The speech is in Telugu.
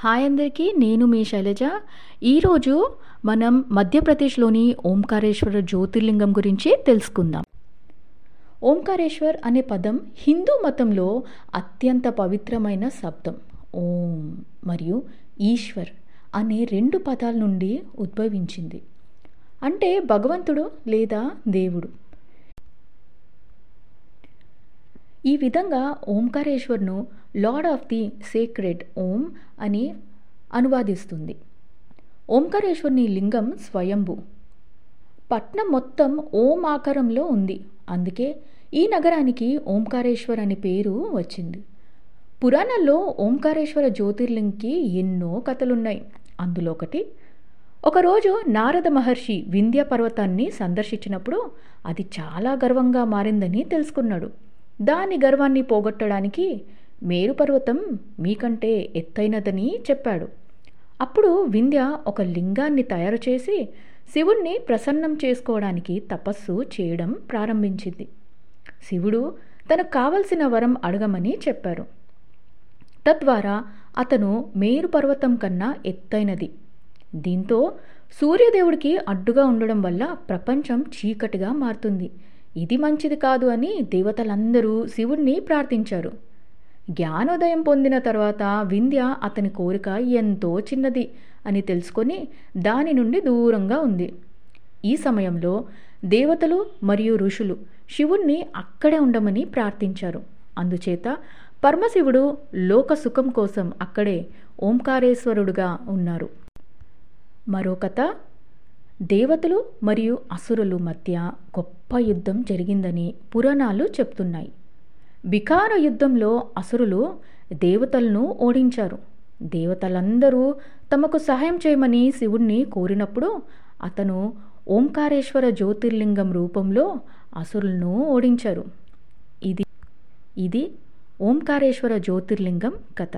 హాయ్ అందరికీ నేను మీ శైలజ. ఈరోజు మనం మధ్యప్రదేశ్లోని ఓంకారేశ్వర జ్యోతిర్లింగం గురించి తెలుసుకుందాం. ఓంకారేశ్వర్ అనే పదం హిందూ మతంలో అత్యంత పవిత్రమైన శబ్దం. ఓం మరియు ఈశ్వర్ అనే రెండు పదాల నుండి ఉద్భవించింది. అంటే భగవంతుడు లేదా దేవుడు. ఈ విధంగా ఓంకారేశ్వర్ను lord of the sacred Om అని అనువాదిస్తుంది. ఓంకారేశ్వర్ని లింగం స్వయంభు. పట్నం మొత్తం ఓం ఆకారంలో ఉంది. అందుకే ఈ నగరానికి ఓంకారేశ్వర్ అనే పేరు వచ్చింది. పురాణాల్లో ఓంకారేశ్వర జ్యోతిర్లింగ్కి ఎన్నో కథలున్నాయి. అందులో ఒకటి ఒకరోజు నారద మహర్షి వింధ్య పర్వతాన్ని సందర్శించినప్పుడు అది చాలా గర్వంగా మారిందని తెలుసుకున్నాడు. దాని గర్వాన్ని పోగొట్టడానికి మేరుపర్వతం మీకంటే ఎత్తైనదని చెప్పాడు. అప్పుడు వింధ్య ఒక లింగాన్ని తయారు చేసి శివుణ్ణి ప్రసన్నం చేసుకోవడానికి తపస్సు చేయడం ప్రారంభించింది. శివుడు తనకు కావలసిన వరం అడగమని చెప్పారు. తద్వారా అతను మేరు పర్వతం కన్నా ఎత్తైనది. దీంతో సూర్యదేవుడికి అడ్డుగా ఉండడం వల్ల ప్రపంచం చీకటిగా మారుతుంది. ఇది మంచిది కాదు అని దేవతలందరూ శివుణ్ణి ప్రార్థించారు. జ్ఞానోదయం పొందిన తర్వాత వింధ్య అతని కోరిక ఎంతో చిన్నది అని తెలుసుకొని దాని నుండి దూరంగా ఉంది. ఈ సమయంలో దేవతలు మరియు ఋషులు శివుణ్ణి అక్కడే ఉండమని ప్రార్థించారు. అందుచేత పరమశివుడు లోక సుఖం కోసం అక్కడే ఓంకారేశ్వరుడుగా ఉన్నారు. మరో కథ దేవతలు మరియు అసురులు మధ్య గొప్ప యుద్ధం జరిగిందని పురాణాలు చెప్తున్నాయి. వికార యుద్ధంలో అసురులు దేవతలను ఓడించారు. దేవతలందరూ తమకు సహాయం చేయమని శివుణ్ణి కోరినప్పుడు అతను ఓంకారేశ్వర జ్యోతిర్లింగం రూపంలో అసురులను ఓడించారు. ఇది ఇది ఓంకారేశ్వర జ్యోతిర్లింగం కథ.